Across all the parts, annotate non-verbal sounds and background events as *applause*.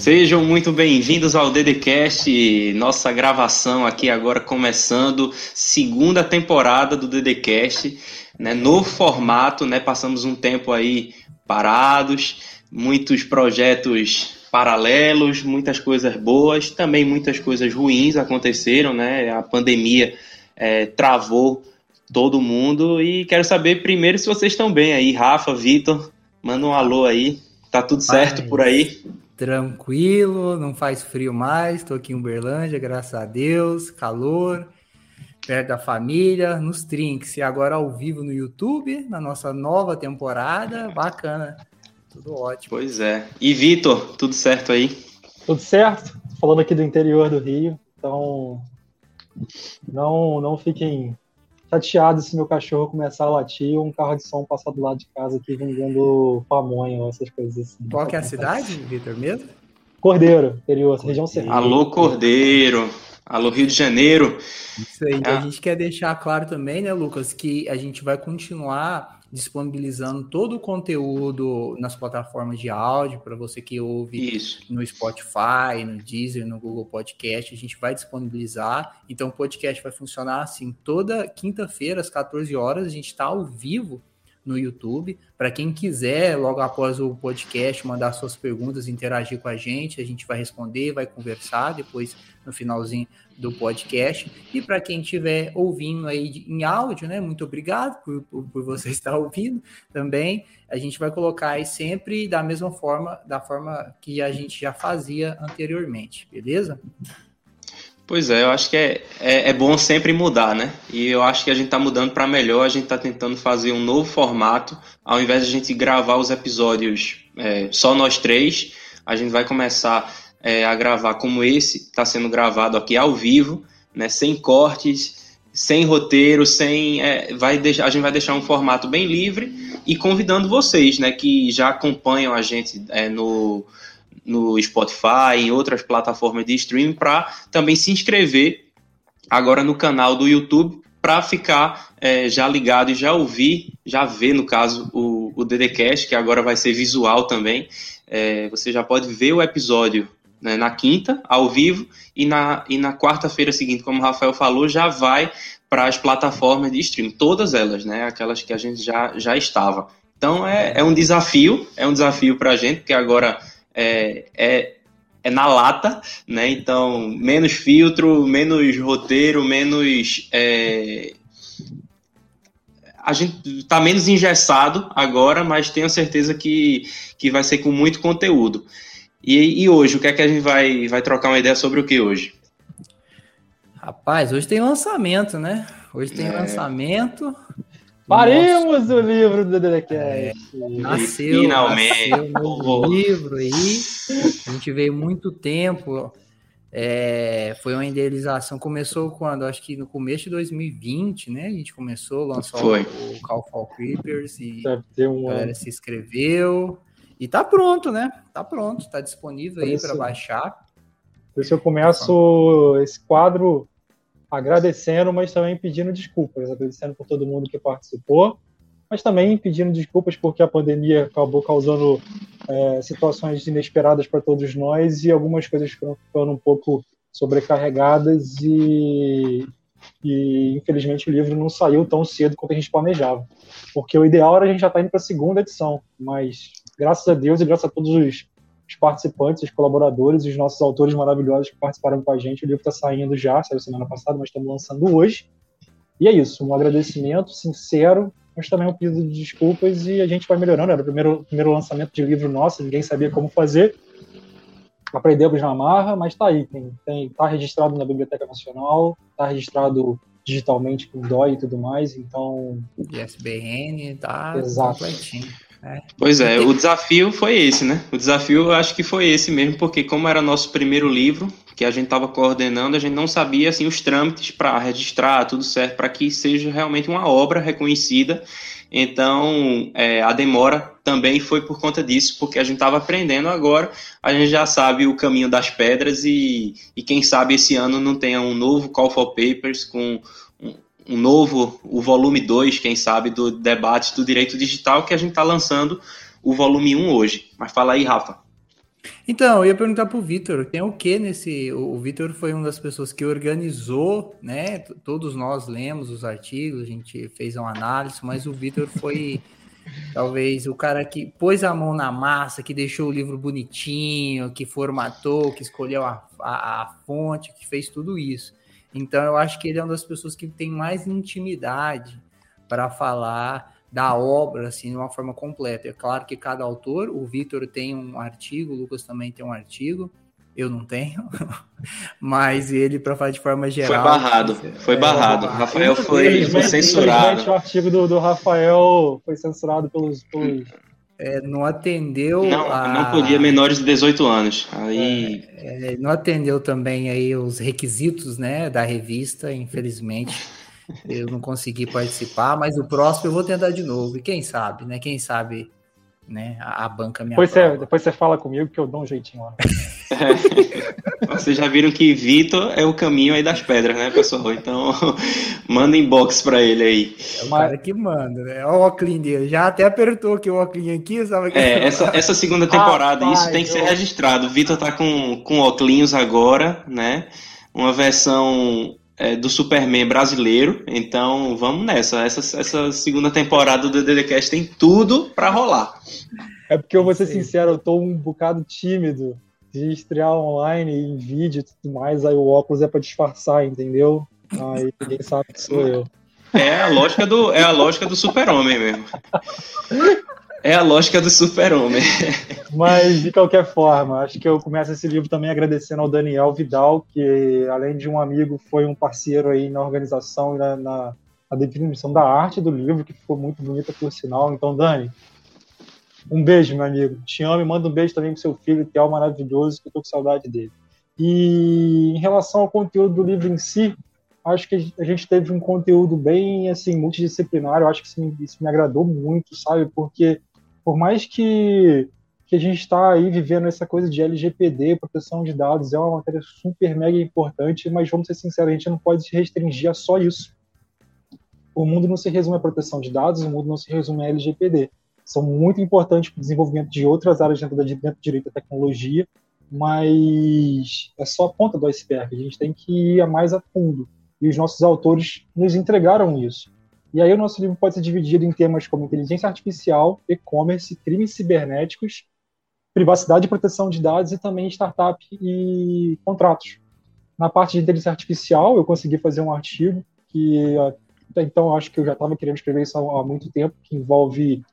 Sejam muito bem-vindos ao DDCast, nossa gravação aqui agora começando, segunda temporada do DDCast, né, novo formato, né, passamos um tempo aí parados, muitos projetos paralelos, muitas coisas boas, também muitas coisas ruins aconteceram, né, a pandemia é, travou todo mundo e quero saber primeiro se vocês estão bem aí, Rafa, Vitor, manda um alô aí, tá tudo certo por aí? Tranquilo, não faz frio mais, estou aqui em Uberlândia, graças a Deus, calor, perto da família, nos trinks, e agora ao vivo no YouTube, na nossa nova temporada, bacana, tudo ótimo. Pois é. E Vitor, tudo certo aí? Tudo certo, falando aqui do interior do Rio, então não, não fiquem chateado se meu cachorro começar a latir ou um carro de som passar do lado de casa aqui vendendo pamonha ou essas coisas assim. Qual que é a cidade, Vitor, mesmo? Cordeiro, interior, região serrana. Alô, Cordeiro. Alô, Rio de Janeiro. Isso aí. Então, ah. A gente quer deixar claro também, né, Lucas, que a gente vai continuar disponibilizando todo o conteúdo nas plataformas de áudio para você que ouve Isso. no Spotify, no Deezer, no Google Podcast, a gente vai disponibilizar. Então o podcast vai funcionar assim toda quinta-feira às 14 horas, a gente está ao vivo no YouTube. Para quem quiser, logo após o podcast, mandar suas perguntas, interagir com a gente, a gente vai responder, vai conversar depois no finalzinho do podcast. E para quem estiver ouvindo aí em áudio, né? Muito obrigado por, por, por, você *laughs* estar ouvindo também. A gente vai colocar aí sempre da mesma forma, da forma que a gente já fazia anteriormente, beleza? Pois é, eu acho que é, é, é, bom sempre mudar, né? E eu acho que a gente está mudando para melhor, a gente está tentando fazer um novo formato, ao invés de a gente gravar os episódios é, só nós três, a gente vai começar é, a gravar como esse está sendo gravado aqui ao vivo, né? Sem cortes, sem roteiro, sem. É, vai deixar, a gente vai deixar um formato bem livre e convidando vocês, né, que já acompanham a gente é, no no Spotify, em outras plataformas de streaming, para também se inscrever agora no canal do YouTube para ficar é, já ligado e já ouvir, já ver, no caso, o, o DDCast, que agora vai ser visual também. É, você já pode ver o episódio né, na quinta, ao vivo, e na, e na quarta-feira seguinte, como o Rafael falou, já vai para as plataformas de streaming, todas elas, né, aquelas que a gente já, já estava. Então é, é um desafio, é um desafio para a gente, porque agora é, é, é na lata, né? Então, menos filtro, menos roteiro, menos. É... A gente tá menos engessado agora, mas tenho certeza que, que vai ser com muito conteúdo. E, e hoje, o que é que a gente vai, vai trocar uma ideia sobre o que hoje? Rapaz, hoje tem lançamento, né? Hoje tem é. lançamento. Paremos Nossa. o livro do DDCast. É, nasceu, Finalmente. nasceu um livro aí. A gente veio muito tempo. É, foi uma idealização. Começou quando? Acho que no começo de 2020, né? A gente começou, lançou foi. o Call for Creepers e um... a galera se inscreveu. E tá pronto, né? Tá pronto, tá disponível aí para baixar. Isso eu começo esse quadro agradecendo, mas também pedindo desculpas, agradecendo por todo mundo que participou, mas também pedindo desculpas porque a pandemia acabou causando é, situações inesperadas para todos nós e algumas coisas foram ficando um pouco sobrecarregadas e, e infelizmente o livro não saiu tão cedo quanto a gente planejava, porque o ideal era a gente já estar tá indo para a segunda edição, mas graças a Deus e graças a todos os os participantes, os colaboradores, os nossos autores maravilhosos que participaram com a gente. O livro está saindo já, saiu semana passada, mas estamos lançando hoje. E é isso, um agradecimento sincero, mas também um pedido de desculpas e a gente vai melhorando. Era o primeiro, primeiro lançamento de livro nosso, ninguém sabia como fazer. Aprendemos na marra, mas está aí, tem, tem, tá registrado na Biblioteca Nacional, está registrado digitalmente com DOI e tudo mais, então... ISBN, tá Exato. completinho. É. Pois é, o desafio foi esse, né? O desafio eu acho que foi esse mesmo, porque como era nosso primeiro livro, que a gente estava coordenando, a gente não sabia assim os trâmites para registrar, tudo certo, para que seja realmente uma obra reconhecida. Então, é, a demora também foi por conta disso, porque a gente estava aprendendo agora, a gente já sabe o caminho das pedras e, e quem sabe esse ano não tenha um novo Call for Papers com um novo, o volume 2, quem sabe, do debate do direito digital, que a gente está lançando o volume 1 um hoje. Mas fala aí, Rafa. Então, eu ia perguntar para o Vitor, tem o que nesse... O Vitor foi uma das pessoas que organizou, né? Todos nós lemos os artigos, a gente fez uma análise, mas o Vitor foi *laughs* talvez o cara que pôs a mão na massa, que deixou o livro bonitinho, que formatou, que escolheu a, a, a fonte, que fez tudo isso. Então, eu acho que ele é uma das pessoas que tem mais intimidade para falar da obra assim de uma forma completa. É claro que cada autor, o Vitor tem um artigo, o Lucas também tem um artigo, eu não tenho, *laughs* mas ele para falar de forma geral. Foi barrado, foi é, barrado. Rafael foi, foi censurado. O artigo do, do Rafael foi censurado pelos, pelos é, não atendeu. Não, a... não podia menores de 18 anos. Aí... É, é, não atendeu também aí os requisitos né, da revista, infelizmente. Eu não consegui participar, mas o próximo eu vou tentar de novo. E quem sabe, né? Quem sabe né? A, a banca me depois você, depois você fala comigo que eu dou um jeitinho lá. *laughs* É. *laughs* Vocês já viram que Vitor é o caminho aí das pedras, né, pessoal? Então, *laughs* manda inbox pra ele aí. É o cara que manda, né? Olha o óculos dele. Já até apertou aqui o óculos aqui, sabe? Que é, *laughs* essa, essa segunda temporada, ah, isso tem que ser registrado. O Vitor tá com, com óculos agora, né? Uma versão é, do Superman brasileiro. Então vamos nessa. Essa, essa segunda temporada do DDCast tem tudo para rolar. É porque eu vou ser sincero, eu tô um bocado tímido de estrear online em vídeo e tudo mais, aí o óculos é para disfarçar, entendeu? Aí ninguém sabe que sou eu. É a lógica do, é a lógica do super-homem mesmo. É a lógica do super-homem. Mas, de qualquer forma, acho que eu começo esse livro também agradecendo ao Daniel Vidal, que, além de um amigo, foi um parceiro aí na organização e na, na, na definição da arte do livro, que ficou muito bonita, por sinal. Então, Dani, um beijo, meu amigo. Te amo e manda um beijo também pro seu filho, que é o maravilhoso, que eu tô com saudade dele. E em relação ao conteúdo do livro em si, acho que a gente teve um conteúdo bem assim multidisciplinar. Eu acho que isso, isso me agradou muito, sabe? Porque por mais que, que a gente está aí vivendo essa coisa de LGPD, proteção de dados, é uma matéria super mega importante, mas vamos ser sinceros, a gente não pode se restringir a só isso. O mundo não se resume à proteção de dados, o mundo não se resume a LGPD. São muito importantes para o desenvolvimento de outras áreas dentro, da, dentro do direito à tecnologia, mas é só a ponta do iceberg. A gente tem que ir mais a fundo. E os nossos autores nos entregaram isso. E aí o nosso livro pode ser dividido em temas como inteligência artificial, e-commerce, crimes cibernéticos, privacidade e proteção de dados e também startup e contratos. Na parte de inteligência artificial, eu consegui fazer um artigo que então acho que eu já estava querendo escrever isso há muito tempo, que envolve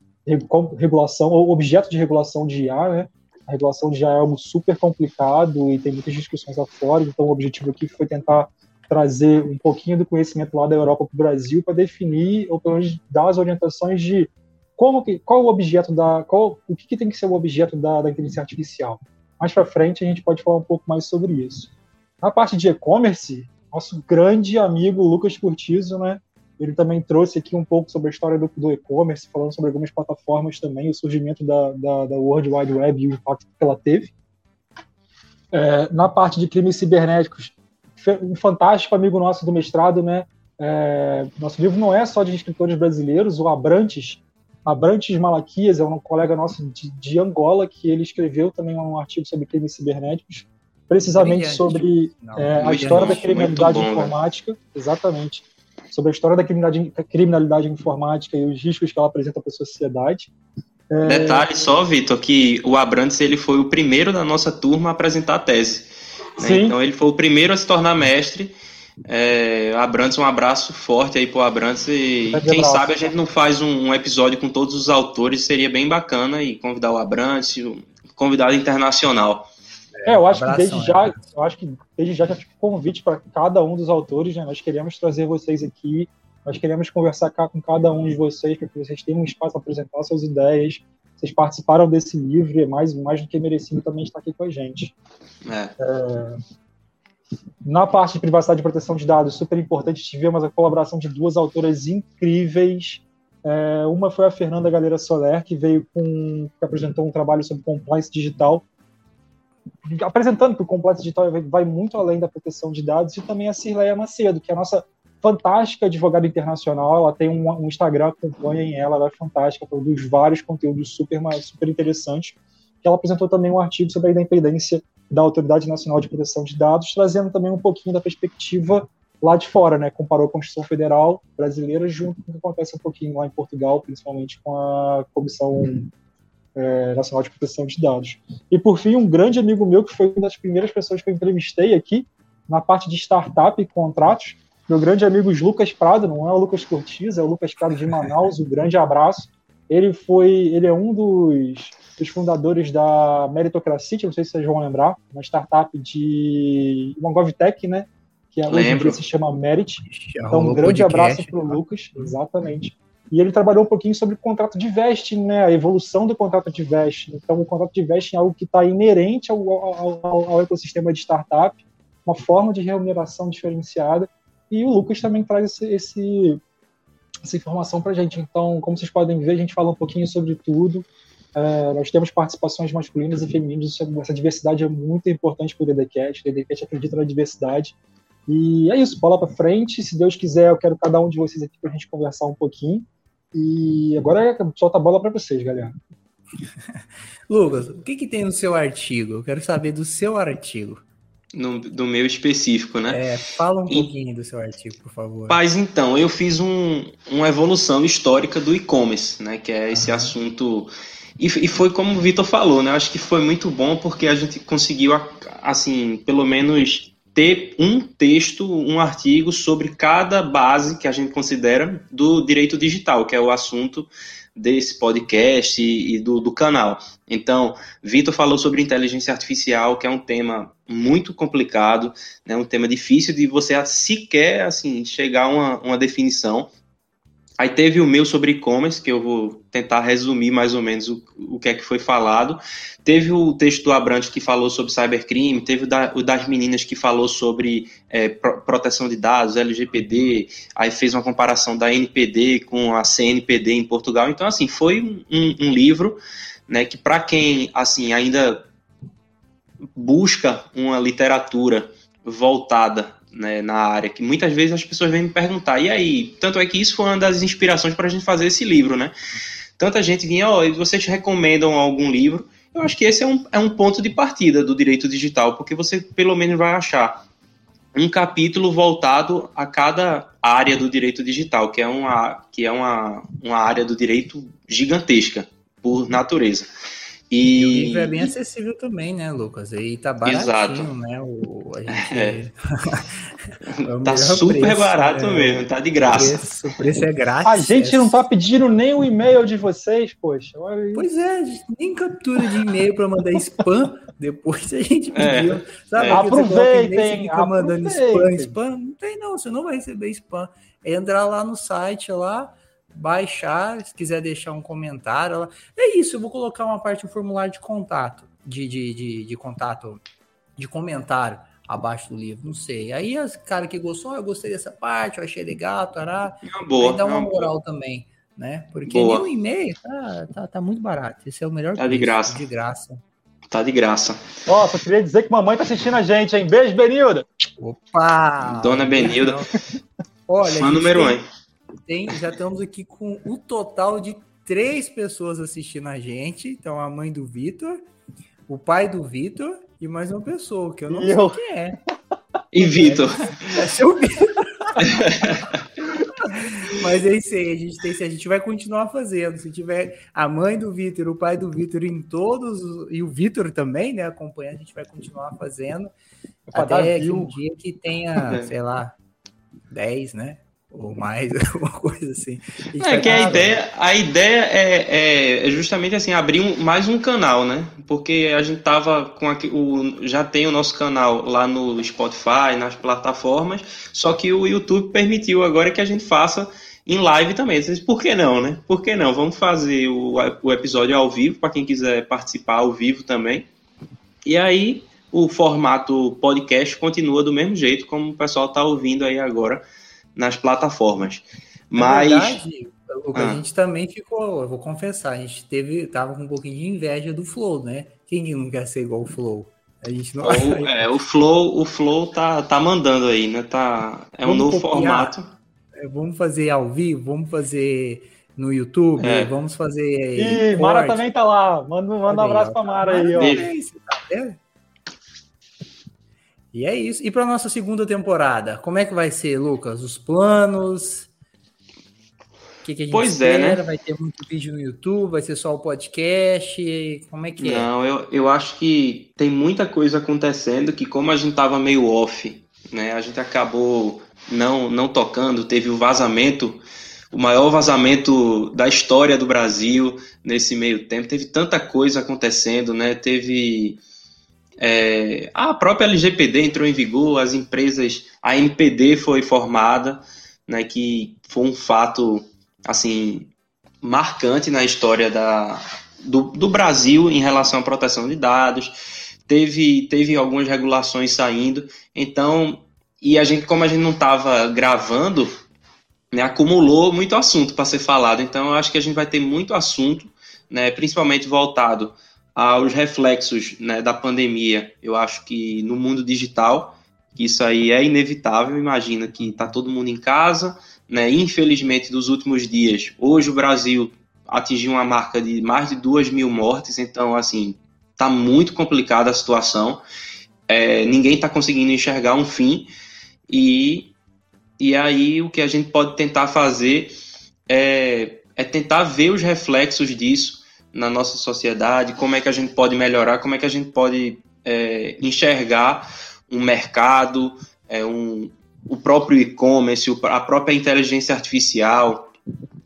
regulação ou objeto de regulação de IA, né? A regulação de IA é algo super complicado e tem muitas discussões lá fora, então o objetivo aqui foi tentar trazer um pouquinho do conhecimento lá da Europa para o Brasil para definir ou pelo menos dar as orientações de como que, qual o objeto da qual o que, que tem que ser o objeto da, da inteligência artificial. Mais para frente a gente pode falar um pouco mais sobre isso. Na parte de e-commerce, nosso grande amigo Lucas Curtizo, né? Ele também trouxe aqui um pouco sobre a história do, do e-commerce, falando sobre algumas plataformas também, o surgimento da, da, da World Wide Web e o impacto que ela teve. É, na parte de crimes cibernéticos, um fantástico amigo nosso do mestrado, né? É, nosso livro não é só de escritores brasileiros, o Abrantes, Abrantes Malaquias é um colega nosso de, de Angola que ele escreveu também um artigo sobre crimes cibernéticos, precisamente sobre não, é, a história da criminalidade bom, informática, né? exatamente, sobre a história da criminalidade, criminalidade informática e os riscos que ela apresenta para a sociedade. É... Detalhe só, Vitor, que o Abrantes ele foi o primeiro da nossa turma a apresentar a tese. Né? Então ele foi o primeiro a se tornar mestre. É, Abrantes, um abraço forte aí pro Abrantes e quem abraço. sabe a gente não faz um, um, episódio com todos os autores, seria bem bacana e convidar o Abrantes, um convidado internacional. É, eu acho Abração, que desde já, eu acho que desde já já fica convite para cada um dos autores, né? Nós queremos trazer vocês aqui, nós queremos conversar com cada um de vocês para que vocês tenham um espaço para apresentar suas ideias, vocês participaram desse livro e é mais, mais do que merecido também estar aqui com a gente. É. É, na parte de privacidade e proteção de dados, super importante, tivemos a colaboração de duas autoras incríveis. É, uma foi a Fernanda Galera Soler, que veio com. que apresentou um trabalho sobre compliance digital, apresentando que o compliance digital vai muito além da proteção de dados, e também a Cirleia Macedo, que é a nossa fantástica advogada internacional, ela tem um, um Instagram, acompanhem ela, ela é fantástica, produz vários conteúdos super, super interessantes. que ela apresentou também um artigo sobre a independência da Autoridade Nacional de Proteção de Dados, trazendo também um pouquinho da perspectiva lá de fora, né? Comparou a Constituição Federal brasileira junto com o que acontece um pouquinho lá em Portugal, principalmente com a Comissão é, Nacional de Proteção de Dados. E por fim, um grande amigo meu que foi uma das primeiras pessoas que eu entrevistei aqui na parte de startup e contratos, meu grande amigo Lucas Prado, não é o Lucas Cortiz, é o Lucas Prado de Manaus, um grande abraço. Ele foi, ele é um dos, dos fundadores da Meritocracy, não sei se vocês vão lembrar, uma startup de uma GovTech, né? Que é, hoje em dia se chama Merit. Então, um grande abraço para o Lucas, exatamente. E ele trabalhou um pouquinho sobre o contrato de vesting, né, a evolução do contrato de vesting. Então, o contrato de vesting é algo que está inerente ao, ao, ao, ecossistema de startup, uma forma de remuneração diferenciada. E o Lucas também traz esse, esse essa informação para a gente. Então, como vocês podem ver, a gente fala um pouquinho sobre tudo. É, nós temos participações masculinas e femininas, essa diversidade é muito importante para o DDCast. O DDCast acredita na diversidade. E é isso, bola para frente. Se Deus quiser, eu quero cada um de vocês aqui para a gente conversar um pouquinho. E agora é solta a bola para vocês, galera. *laughs* Lucas, o que, que tem no seu artigo? Eu quero saber do seu artigo no, do meu específico, né? É, fala um e, pouquinho do seu artigo, por favor. Mas então, eu fiz um, uma evolução histórica do e-commerce, né? Que é esse uhum. assunto. E, e, foi como o Vitor falou, né? Acho que foi muito bom porque a gente conseguiu, assim, pelo menos ter um texto, um artigo sobre cada base que a gente considera do direito digital, que é o assunto desse podcast e, e do, do, canal. Então, Vitor falou sobre inteligência artificial, que é um tema muito complicado, né, um tema difícil de você sequer assim, chegar a uma, uma definição. Aí teve o meu sobre e-commerce, que eu vou tentar resumir mais ou menos o, o que é que foi falado. Teve o texto do Abrante que falou sobre cybercrime, teve o, da, o das meninas que falou sobre é, pro, proteção de dados, LGPD, aí fez uma comparação da NPD com a CNPD em Portugal. Então, assim, foi um, um, um livro né, que para quem assim ainda busca uma literatura voltada né, na área, que muitas vezes as pessoas vêm me perguntar, e aí? Tanto é que isso foi uma das inspirações para a gente fazer esse livro, né? Tanta gente vinha, ó, oh, vocês recomendam algum livro? Eu acho que esse é um, é um ponto de partida do direito digital, porque você pelo menos vai achar um capítulo voltado a cada área do direito digital, que é uma, que é uma, uma área do direito gigantesca, por natureza. E... e, o livro é bem acessível também, né, Lucas? E tá baratinho, Exato. né? O, a *laughs* gente... é. *laughs* é tá super preço, barato né? mesmo, tá de graça. O preço, o preço, é grátis. A gente é... não tá pedindo nem o e-mail de vocês, poxa. Pois é, nem captura de e-mail para mandar spam *laughs* depois a gente é. pediu. É. Sabe, é. Aproveitem, fica mandando spam, spam. Não tem não, você não vai receber spam. É entrar lá no site lá baixar, se quiser deixar um comentário. Ela... É isso, eu vou colocar uma parte, um formulário de contato, de, de, de, de contato, de comentário abaixo do livro, não sei. Aí as cara que gostou, eu gostei dessa parte, eu achei legal, tará. É boa, aí dá uma moral boa. também, né? Porque boa. nem um e-mail tá, tá, tá, muito barato. Esse é o melhor Tá de graça. De graça. Tá de graça. Ó, só queria dizer que mamãe tá assistindo a gente, hein? Beijo, Benilda. Opa! Dona Benilda. Olha, fã número um. Tem, já estamos aqui com o total de três pessoas assistindo a gente. Então, a mãe do Vitor, o pai do Vitor e mais uma pessoa, que eu não e sei eu? quem é. E Vitor. É, ser o Vitor. *laughs* Mas é isso aí, a gente tem, a gente vai continuar fazendo. Se tiver a mãe do Vitor, o pai do Vitor em todos, e o Vitor também, né, acompanhando, a gente vai continuar fazendo. Até que um dia que tenha, *laughs* sei lá, 10, né? Ou mais, *laughs* alguma coisa assim. É que a ideia, a ideia é, é, justamente assim, abrir um, mais um canal, né? Porque a gente tava com aqui, o, já tem o nosso canal lá no Spotify, nas plataformas, só que o YouTube permitiu agora que a gente faça em live também. Vocês, por que não, né? Por que não? Vamos fazer o, o episódio ao vivo, para quem quiser participar ao vivo também. E aí o formato podcast continua do mesmo jeito, como o pessoal está ouvindo aí agora nas plataformas. Mas. Verdade, Lucas, ah. a gente também ficou, eu vou confessar, a gente teve, tava com um pouquinho de inveja do Flow, né? Quem não quer ser igual o Flow? A gente não... o, é, o Flow, o Flow tá, tá mandando aí, né? Tá, é um vamos novo copiar, formato. É, vamos fazer ao vivo, vamos fazer no YouTube. É. Vamos fazer. E Mara também tá lá. Manda, manda um abraço para Mara aí, ó. Tá e é isso. E para nossa segunda temporada, como é que vai ser, Lucas? Os planos? O que, que a gente pois espera? é, né? Vai ter muito vídeo no YouTube? Vai ser só o podcast? Como é que é? Não, eu, eu acho que tem muita coisa acontecendo que, como a gente tava meio off, né? A gente acabou não, não tocando, teve o vazamento o maior vazamento da história do Brasil nesse meio tempo. Teve tanta coisa acontecendo, né? Teve é, a própria LGPD entrou em vigor, as empresas, a NPD foi formada, né? Que foi um fato assim marcante na história da, do, do Brasil em relação à proteção de dados. Teve, teve algumas regulações saindo, então e a gente, como a gente não estava gravando, né, acumulou muito assunto para ser falado. Então, eu acho que a gente vai ter muito assunto, né, principalmente voltado aos reflexos né, da pandemia. Eu acho que no mundo digital, isso aí é inevitável. Imagina que está todo mundo em casa, né? Infelizmente, dos últimos dias, hoje o Brasil atingiu uma marca de mais de duas mil mortes. Então, assim, está muito complicada a situação. É, ninguém está conseguindo enxergar um fim. E e aí o que a gente pode tentar fazer é, é tentar ver os reflexos disso na nossa sociedade, como é que a gente pode melhorar, como é que a gente pode é, enxergar um mercado, é, um, o próprio e-commerce, a própria inteligência artificial,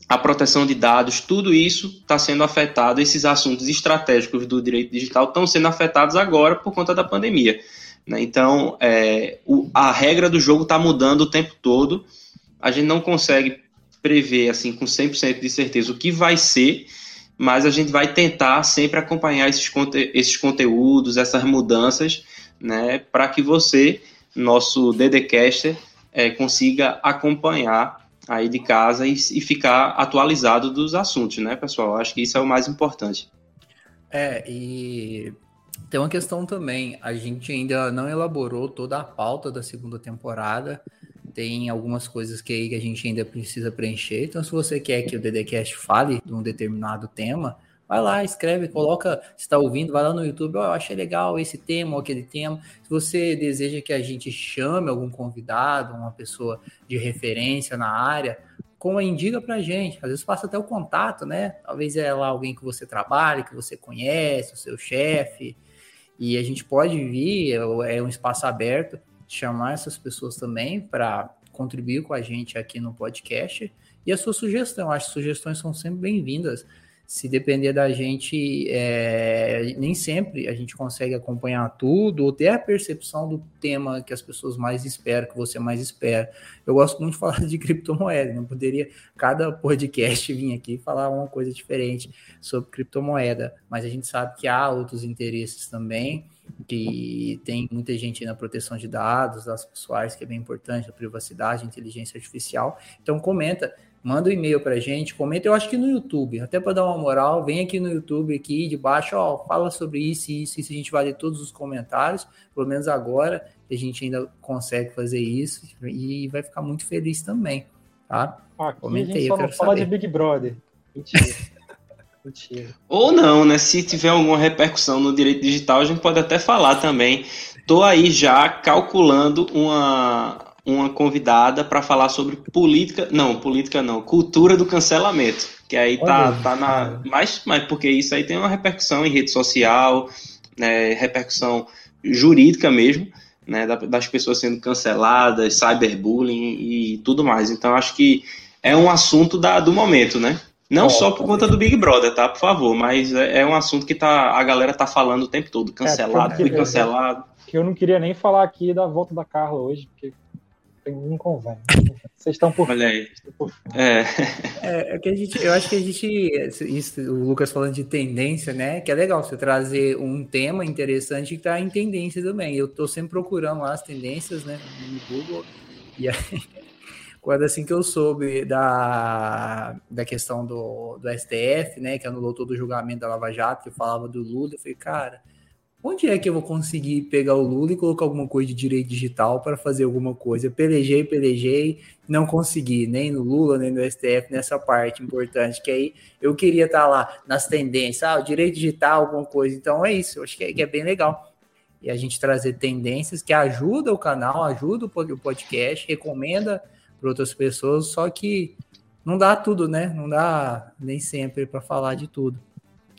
a proteção de dados, tudo isso está sendo afetado, esses assuntos estratégicos do direito digital estão sendo afetados agora por conta da pandemia. Né? Então, é, o, a regra do jogo está mudando o tempo todo. A gente não consegue prever assim com 100% de certeza o que vai ser, mas a gente vai tentar sempre acompanhar esses, conte esses conteúdos, essas mudanças, né, para que você, nosso DDcaster, é, consiga acompanhar aí de casa e, e, ficar atualizado dos assuntos, né, pessoal? Acho que isso é o mais importante. É, e tem uma questão também, a gente ainda não elaborou toda a pauta da segunda temporada. Tem algumas coisas que, a gente ainda precisa preencher. Então, se você quer que o DDCast fale de um determinado tema, vai lá, escreve, coloca, se está ouvindo, vai lá no YouTube, oh, eu achei legal esse tema ou aquele tema. Se você deseja que a gente chame algum convidado, uma pessoa de referência na área, como indica pra gente. Às vezes passa até o contato, né? Talvez é lá alguém que você trabalha, que você conhece, o seu chefe. E a gente pode vir, é um espaço aberto, chamar essas pessoas também para contribuir com a gente aqui no podcast. E a sua sugestão, acho que sugestões são sempre bem-vindas se depender da gente, é, nem sempre a gente consegue acompanhar tudo ou ter a percepção do tema que as pessoas mais esperam, que você mais espera. Eu gosto muito de falar de criptomoeda, não poderia cada podcast vir aqui falar uma coisa diferente sobre criptomoeda, mas a gente sabe que há outros interesses também, que tem muita gente na proteção de dados, das pessoais, que é bem importante, a privacidade, a inteligência artificial. Então comenta manda um e-mail pra gente, comenta, eu acho que no YouTube, até para dar uma moral, vem aqui no YouTube, aqui de baixo, ó, fala sobre isso e isso, isso, a gente vai ler todos os comentários, pelo menos agora, a gente ainda consegue fazer isso e vai ficar muito feliz também, tá? Aqui Comenta a gente aí, só não fala de Big Brother. Mentira. *laughs* Ou não, né? Se tiver alguma repercussão no direito digital, a gente pode até falar também. Tô aí já calculando uma uma convidada para falar sobre política, não, política não, cultura do cancelamento, que aí tá, tá na, mas, mas porque isso aí tem uma repercussão em rede social, né, repercussão jurídica mesmo, né, das pessoas sendo canceladas, cyberbullying e tudo mais. Então acho que é um assunto da, do momento, né? Não só por conta do Big Brother, tá? Por favor, mas é, é um assunto que tá, a galera tá falando o tempo todo. É, cancelado, é, fui cancelado. Que eu não queria nem falar aqui da volta da Carla hoje, porque não convém. Vocês estão por. Olha aí. É. é. É, que a gente, eu acho que a gente, isso, o Lucas falando de tendência, né? Que é legal você trazer um tema interessante que está em tendência também. Eu estou sempre procurando lá as tendências, né? No Google. E aí, quando assim que eu soube da, da questão do, do STF, né? Que anulou todo o julgamento da Lava Jato, que falava do Lula, eu falei, cara onde é que eu vou conseguir pegar o Lula e colocar alguma coisa de direito digital para fazer alguma coisa? Eu pelejei, pelejei, não consegui, nem no Lula, nem no STF, nessa parte importante, que aí eu queria estar tá lá nas tendências, ah, o direito digital, alguma coisa. Então é isso, eu acho que é, que é bem legal. E a gente trazer tendências que ajuda o canal, ajuda o podcast, recomenda para outras pessoas, só que não dá tudo, né? Não dá nem sempre para falar de tudo.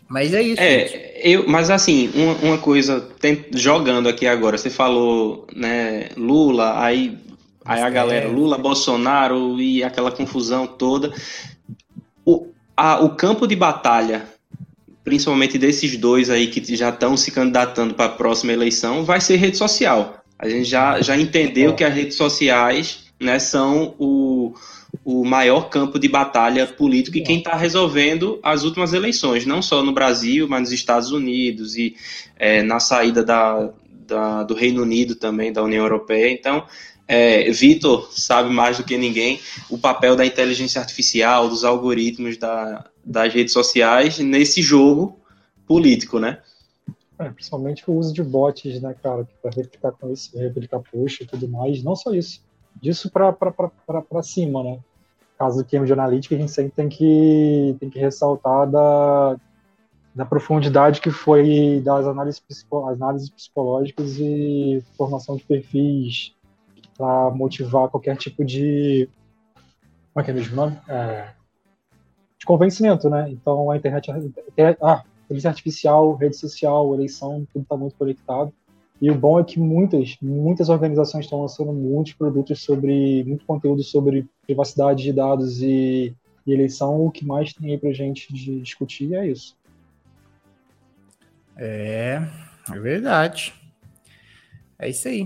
Mas é isso. É, eu, mas assim, uma, uma coisa, tem, jogando aqui agora, você falou, né, Lula, aí, aí a galera, Lula, Bolsonaro e aquela confusão toda. O, a, o campo de batalha, principalmente desses dois aí que já estão se candidatando para a próxima eleição, vai ser rede social. A gente já, já entendeu que as redes sociais né, são o o maior campo de batalha político e quem está resolvendo as últimas eleições, não só no Brasil, mas nos Estados Unidos e é, na saída da, da, do Reino Unido também, da União Europeia. Então, é, Vitor sabe mais do que ninguém o papel da inteligência artificial, dos algoritmos da, das redes sociais nesse jogo político, né? É, principalmente o uso de bots, né, cara, para replicar com isso, replicar push e tudo mais. Não só isso disso para cima, né? Caso do Cambridge Analytica, a gente sempre tem que, tem que ressaltar da, da profundidade que foi das análises, análises psicológicas e formação de perfis para motivar qualquer tipo de. Como é que é mesmo nome? É, de convencimento, né? Então a internet. Ah, inteligência artificial, rede social, eleição, tudo está muito conectado. E o bom é que muitas, muitas organizações estão lançando muitos produtos sobre, muito conteúdo sobre privacidade de dados e, e eleição. O que mais tem aí para gente de discutir é isso. É, é verdade. É isso aí.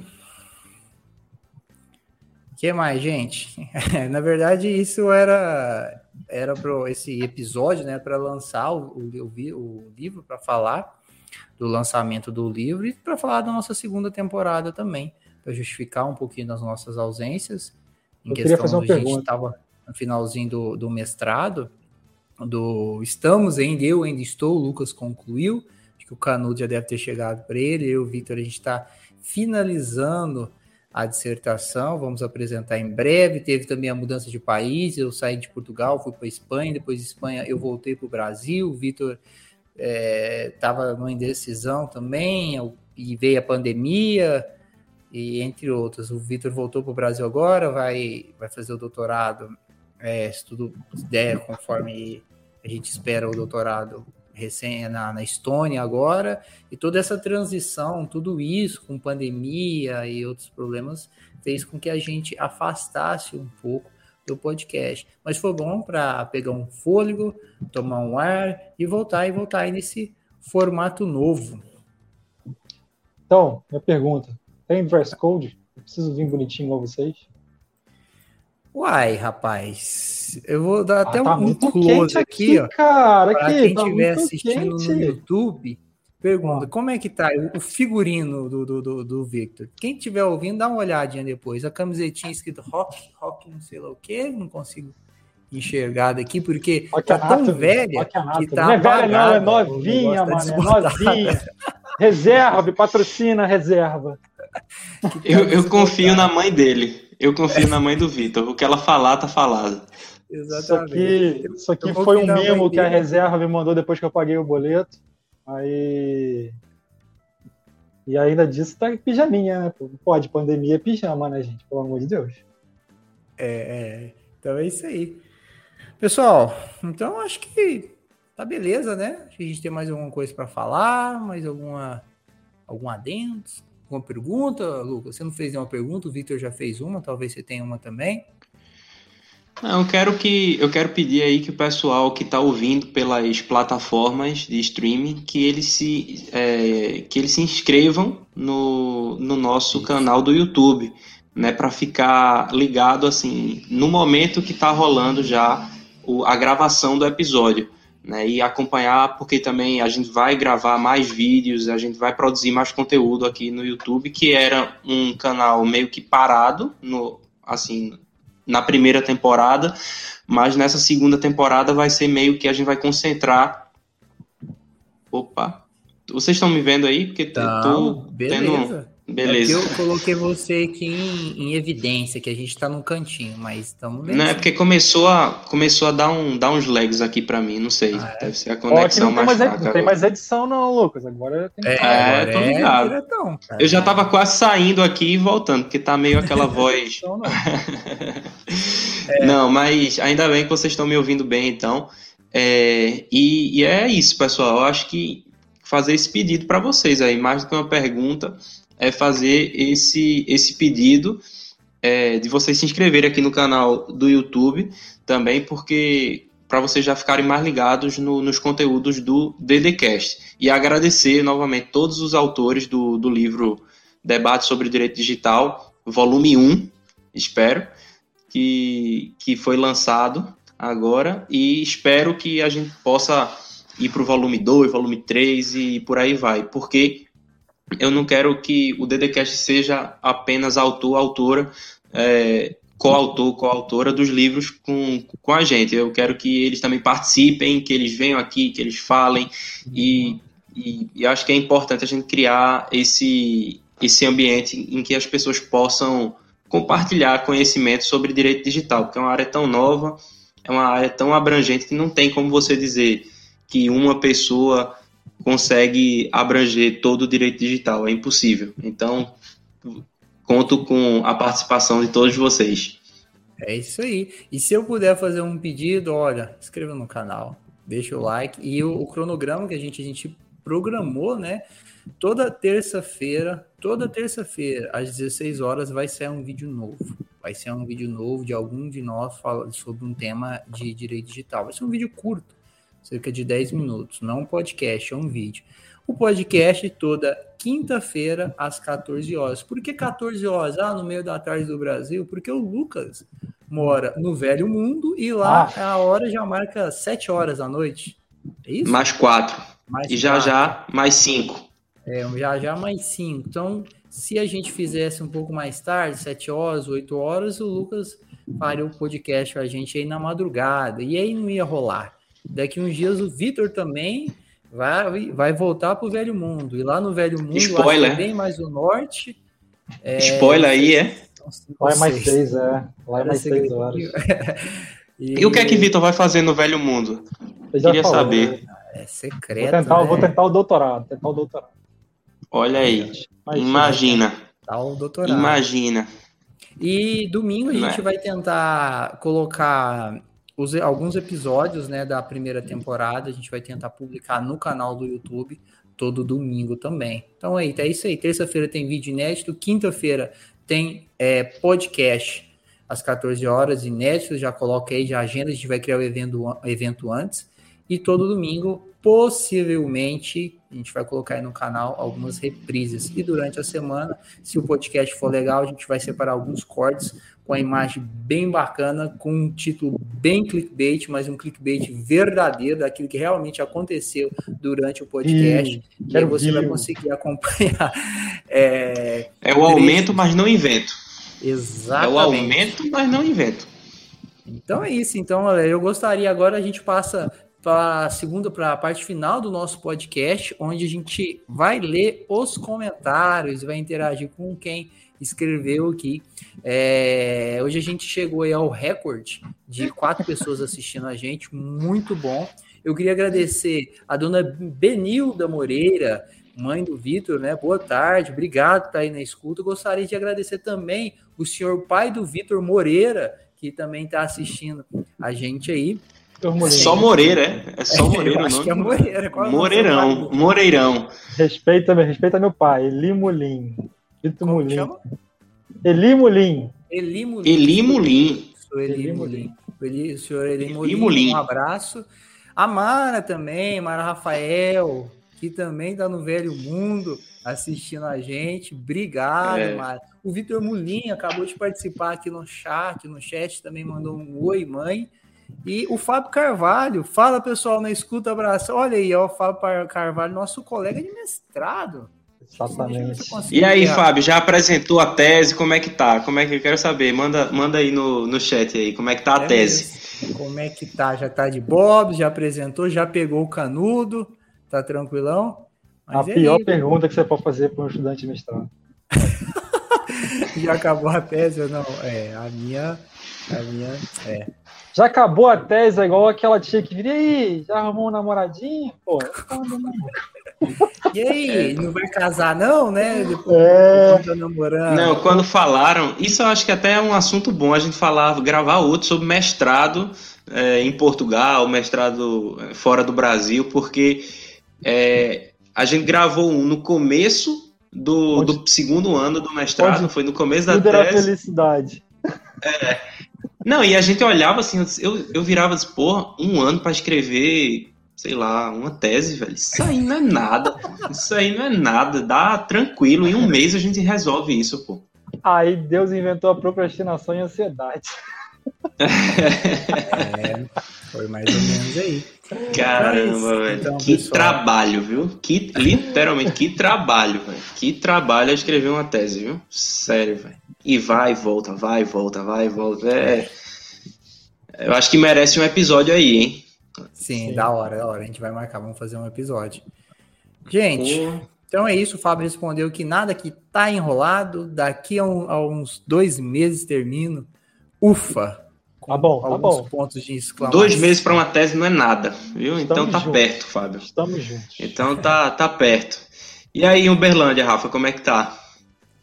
O que mais, gente? *laughs* Na verdade, isso era era para esse episódio, né, para lançar o, o, o livro para falar do lançamento do livro e para falar da nossa segunda temporada também, para justificar um pouquinho das nossas ausências. Em Eu queria fazer uma a pergunta. gente estava no finalzinho do, do mestrado, do estamos ainda, eu ainda estou, o Lucas concluiu, acho que o Canudo já deve ter chegado para ele, eu Vitor, a gente está finalizando a dissertação, vamos apresentar em breve. Teve também a mudança de país, eu saí de Portugal, fui para Espanha, depois de Espanha eu voltei para o Brasil, o Vitor estava é, numa indecisão também, e veio a pandemia, e entre outros. O Vitor voltou para o Brasil agora, vai, vai fazer o doutorado, é, se tudo der conforme a gente espera o doutorado recém na, na Estônia agora, e toda essa transição, tudo isso com pandemia e outros problemas, fez com que a gente afastasse um pouco do podcast. Mas foi bom para pegar um fôlego, tomar um ar e voltar e voltar aí nesse formato novo. Então, minha pergunta: tem dress code? Eu preciso vir bonitinho igual vocês? Uai, rapaz, eu vou dar ah, até tá um close aqui, aqui, ó. Cara, para quem estiver tá assistindo quente. no YouTube, Pergunta, como é que tá o figurino do, do, do, do Victor? Quem estiver ouvindo, dá uma olhadinha depois. A camisetinha escrito rock, rock não sei lá o que, não consigo enxergar daqui, porque rock tá tão velha que tá Não é velha não, é novinha, mano, é novinha. *laughs* reserva, patrocina reserva. Eu, eu confio na mãe dele. Eu confio na mãe do Vitor. O que ela falar, tá falado. Exatamente. Isso aqui, isso aqui foi um memo que a reserva me mandou depois que eu paguei o boleto. Aí. E ainda disso tá pijaminha, né? Pode, pandemia é pijama, né, gente? Pelo amor de Deus. É, é. Então é isso aí. Pessoal, então acho que tá beleza, né? Acho que a gente tem mais alguma coisa para falar, mais alguma algum adendo, alguma pergunta, Lucas? Você não fez nenhuma pergunta, o Victor já fez uma, talvez você tenha uma também. Não, eu quero que eu quero pedir aí que o pessoal que está ouvindo pelas plataformas de streaming que eles se é, que eles se inscrevam no, no nosso canal do YouTube, né, para ficar ligado assim no momento que está rolando já o, a gravação do episódio. Né, e acompanhar, porque também a gente vai gravar mais vídeos, a gente vai produzir mais conteúdo aqui no YouTube, que era um canal meio que parado, no, assim, na primeira temporada, mas nessa segunda temporada vai ser meio que a gente vai concentrar. Opa! Vocês estão me vendo aí? Porque tá, tô beleza. tendo Beleza. É eu coloquei você aqui em, em, evidência, que a gente tá num cantinho, mas estamos Não, é porque começou a, começou a dar, um, dar uns lags aqui para mim, não sei. Ah, é? Deve ser a conexão mais, mais fraca. Não tem mais edição, não, Lucas. Agora tem que... É, é tô ligado. Diretão, eu já tava quase saindo aqui e voltando, porque tá meio aquela *laughs* voz. não, não. *laughs* é. não, mas ainda bem que vocês estão me ouvindo bem, então. É, e, e é isso, pessoal. Eu acho que fazer esse pedido para vocês aí, mais do que uma pergunta é fazer esse, esse pedido é, de vocês se inscreverem aqui no canal do YouTube também, porque para vocês já ficarem mais ligados no, nos conteúdos do DDCast. E agradecer novamente todos os autores do, do livro Debate sobre Direito Digital, volume 1, espero, que, que foi lançado agora, e espero que a gente possa ir para o volume 2, volume 3 e por aí vai, porque eu não quero que o DDCast seja apenas autor, autora, é, coautor, coautora dos livros com, com a gente. Eu quero que eles também participem, que eles venham aqui, que eles falem, e, e, e acho que é importante a gente criar esse, esse ambiente em que as pessoas possam compartilhar conhecimento sobre direito digital, porque é uma área tão nova, é uma área tão abrangente que não tem como você dizer que uma pessoa consegue abranger todo o direito digital, é impossível. Então, conto com a participação de todos vocês. É isso aí. E se eu puder fazer um pedido, olha, inscreva no canal, deixa o like e o, o cronograma que a gente, a gente programou, né? Toda terça-feira, toda terça-feira, às 16 horas, vai ser um vídeo novo. Vai ser um vídeo novo de algum de nós falando sobre um tema de direito digital. Vai ser um vídeo curto cerca de 10 minutos, não um podcast, é um vídeo. O podcast toda quinta-feira às 14 horas. Por que 14 horas? Ah, no meio da tarde do Brasil? Porque o Lucas mora no Velho Mundo e lá ah. a hora já marca 7 horas da noite. É isso? Mais 4. Mais e já quatro. já mais 5. É, já já mais 5. Então, se a gente fizesse um pouco mais tarde, 7 horas, 8 horas, o Lucas faria o podcast com a gente aí na madrugada. E aí não ia rolar. Daqui uns dias o Vitor também vai, vai voltar para o Velho Mundo. E lá no Velho Mundo, Spoiler. É bem mais o norte. É, Spoiler aí, é? Lá é mais seis, é. Lá é mais seis horas. e... *laughs* e... o que é que Vitor vai fazer no Velho Mundo? Eu Queria falou, saber. Né? É secreto. Vou tentar, né? vou tentar o doutorado. Tentar o doutorado. Olha aí. Imagina. Tá o doutorado. Imagina. E domingo a gente é? vai tentar colocar os, alguns episódios né, da primeira temporada a gente vai tentar publicar no canal do YouTube todo domingo também. Então aí, é isso aí. Terça-feira tem vídeo inédito, quinta-feira tem é, podcast às 14 horas, inédito. Já coloca aí, já agenda, a gente vai criar o evento, evento antes. E todo domingo, possivelmente, a gente vai colocar aí no canal algumas reprises. E durante a semana, se o podcast for legal, a gente vai separar alguns cortes com a imagem bem bacana, com um título bem clickbait, mas um clickbait verdadeiro, daquilo que realmente aconteceu durante o podcast. Ih, e aí você vai conseguir acompanhar. *laughs* É, é o aumento, mas não invento. Exatamente. É o aumento, mas não invento. Então é isso. Então, eu gostaria agora a gente passa para a segunda, para a parte final do nosso podcast, onde a gente vai ler os comentários, vai interagir com quem escreveu aqui. É, hoje a gente chegou ao recorde de quatro pessoas assistindo a gente, muito bom. Eu queria agradecer a dona Benilda Moreira, mãe do Vitor, né? Boa tarde, obrigado por estar aí na escuta. Gostaria de agradecer também o senhor pai do Vitor Moreira, que também está assistindo a gente aí. Só Moreira, é? É só *laughs* Moreira, acho que é Moreira. Qual é Moreirão, Moreirão. Respeita, respeita meu pai, Eli Mulim. Vitor Mulim. Eli Mulim. Eli Mulim. Eli Mulim. Eli Mulim. O senhor Eli Mulim. Um abraço. A Mara também, Mara Rafael, que também está no Velho Mundo assistindo a gente. Obrigado, é. Mara. O Vitor Mulim acabou de participar aqui no chat, no chat também mandou um oi, mãe. E o Fábio Carvalho, fala pessoal na escuta, abraço. Olha aí, ó, o Fábio Carvalho, nosso colega de mestrado. Exatamente. E aí, Fábio, já apresentou a tese? Como é que tá? Como é que eu quero saber? Manda, manda aí no, no chat aí, como é que tá a é tese? Como é que tá? Já tá de Bob, já apresentou, já pegou o canudo, tá tranquilão? Mas a é pior pergunta que você pode fazer para um estudante de mestrado. *laughs* Já acabou a tese ou não? É, a minha. A minha. É. Já acabou a tese, é igual aquela tia que viria aí, já arrumou um namoradinho? Pô, E aí, não vai casar não, né? Depois é... tá namorando. Não, quando falaram, isso eu acho que até é um assunto bom a gente falar, gravar outro sobre mestrado é, em Portugal, mestrado é, fora do Brasil, porque é, a gente gravou um no começo do, do segundo ano do mestrado, foi no começo da tese. felicidade. É. Não, e a gente olhava assim, eu, eu virava assim, pô, um ano para escrever, sei lá, uma tese, velho. Isso aí não é nada. Isso aí não é nada. Dá tranquilo, em um mês a gente resolve isso, pô. Aí Deus inventou a procrastinação e a ansiedade. É, foi mais ou menos aí. Caramba, velho. Então, que pessoal... trabalho, viu? Que, literalmente, que trabalho, velho. Que trabalho é escrever uma tese, viu? Sério, velho. E vai e volta, vai e volta, vai e volta. É... Eu acho que merece um episódio aí, hein? Sim, Sim, da hora, da hora. A gente vai marcar, vamos fazer um episódio. Gente, então é isso. O Fábio respondeu que nada que tá enrolado. Daqui a, um, a uns dois meses termino. Ufa! Tá bom, tá bom. pontos de exclamação. Dois meses para uma tese não é nada, viu? Então Estamos então tá juntos. perto, Fábio. Estamos juntos. Então tá, tá perto. E aí, Uberlândia, Rafa, como é que tá?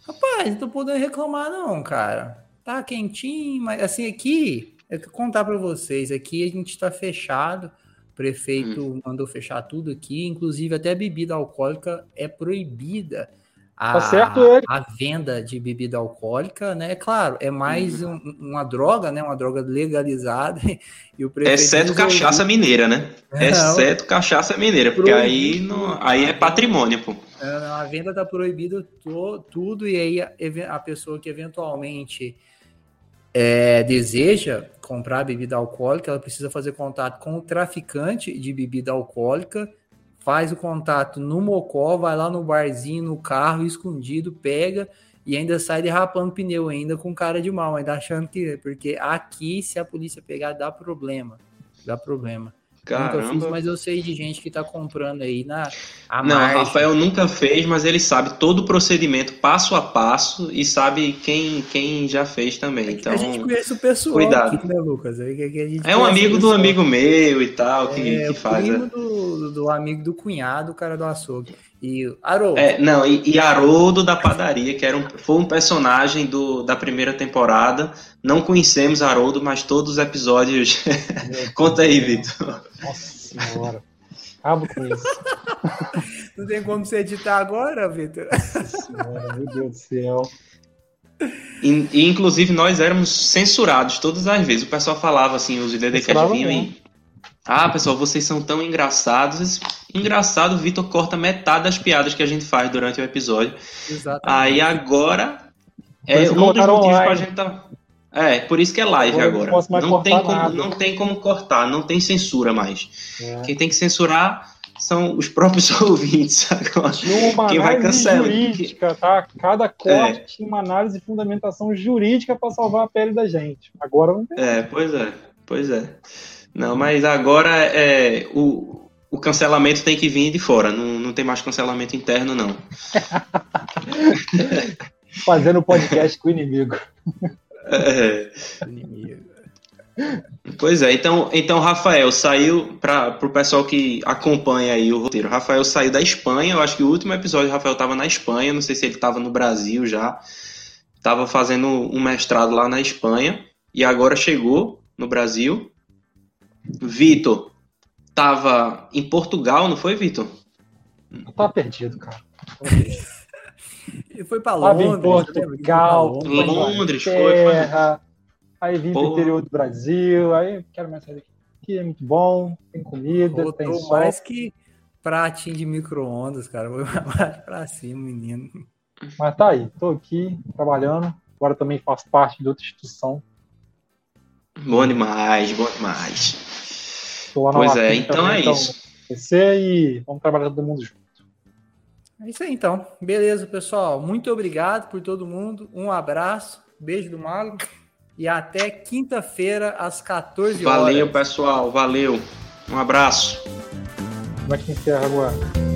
Rapaz, não tô podendo reclamar não, cara. Tá quentinho, mas assim, aqui, eu vou contar para vocês, aqui a gente tá fechado, o prefeito hum. mandou fechar tudo aqui, inclusive até bebida alcoólica é proibida a, tá certo ele. a venda de bebida alcoólica, né? Claro, é mais uhum. um, uma droga, né? Uma droga legalizada. *laughs* E o Exceto cachaça mineira, né? Não, Exceto cachaça mineira, porque aí, não, aí é patrimônio, pô. A venda tá proibida tudo, e aí a, a pessoa que eventualmente é, deseja comprar bebida alcoólica, ela precisa fazer contato com o traficante de bebida alcoólica faz o contato no mocó, vai lá no barzinho, no carro, escondido, pega e ainda sai derrapando pneu ainda com cara de mal, ainda achando que... Porque aqui, se a polícia pegar, dá problema. Dá problema. Caramba. Nunca fiz, mas eu sei de gente que está comprando aí na. não, margem. Rafael nunca fez, mas ele sabe todo o procedimento passo a passo e sabe quem, quem já fez também. Então, a gente conhece o pessoal cuidado. aqui, né, Lucas? É um amigo do amigo meu e tal que, é, que faz. Primo é. do, do amigo do cunhado, o cara do açougue. E Haroldo. É, não, e, e Haroldo da padaria, que era um, foi um personagem do, da primeira temporada. Não conhecemos Haroldo, mas todos os episódios. *laughs* Conta aí, Vitor. Nossa senhora. Acabo com isso. *laughs* Não tem como você editar agora, Vitor? Nossa senhora, meu Deus do céu. E, e, inclusive nós éramos censurados todas as vezes. O pessoal falava assim, os DDCast vinham e ah, pessoal, vocês são tão engraçados. Engraçado, o Vitor corta metade das piadas que a gente faz durante o episódio. Exatamente. Aí agora é um dos motivos pra gente tá. É, por isso que é live agora. Não, não tem, como, não tem como cortar, não tem censura mais. É. Quem tem que censurar são os próprios *laughs* ouvintes agora. uma Quem vai cancelar. jurídica, tá? Cada corte é. tinha uma análise e fundamentação jurídica para salvar a pele da gente. Agora não tem. É, pois é, pois é. Não, mas agora é, o, o cancelamento tem que vir de fora, não, não tem mais cancelamento interno, não. *laughs* Fazendo podcast com o inimigo. É. Inimigo. Pois é, então, então Rafael saiu para o pessoal que acompanha aí o roteiro. Rafael saiu da Espanha, eu acho que o último episódio Rafael estava na Espanha, não sei se ele estava no Brasil já. Estava fazendo um mestrado lá na Espanha e agora chegou no Brasil Vitor tava em Portugal, não foi, Vitor? Tava perdido, cara. Ele *laughs* foi para Londres. Tava em Portugal, Londres, foi, foi. Aí vim pro interior do Brasil, aí quero mais sair daqui, é muito bom, tem comida, Voltou tem sol. mais que pratinho de micro-ondas, cara. Foi *laughs* mais pra cima, menino. Mas tá aí, tô aqui trabalhando. Agora também faço parte de outra instituição. Bom demais, bom demais pois é, então também, é então, isso. Você e vamos trabalhar todo mundo junto. É isso aí, então. Beleza, pessoal. Muito obrigado por todo mundo. Um abraço, beijo do Mago e até quinta-feira às 14 horas. Valeu, pessoal. Valeu. Um abraço. Como é que encerra agora?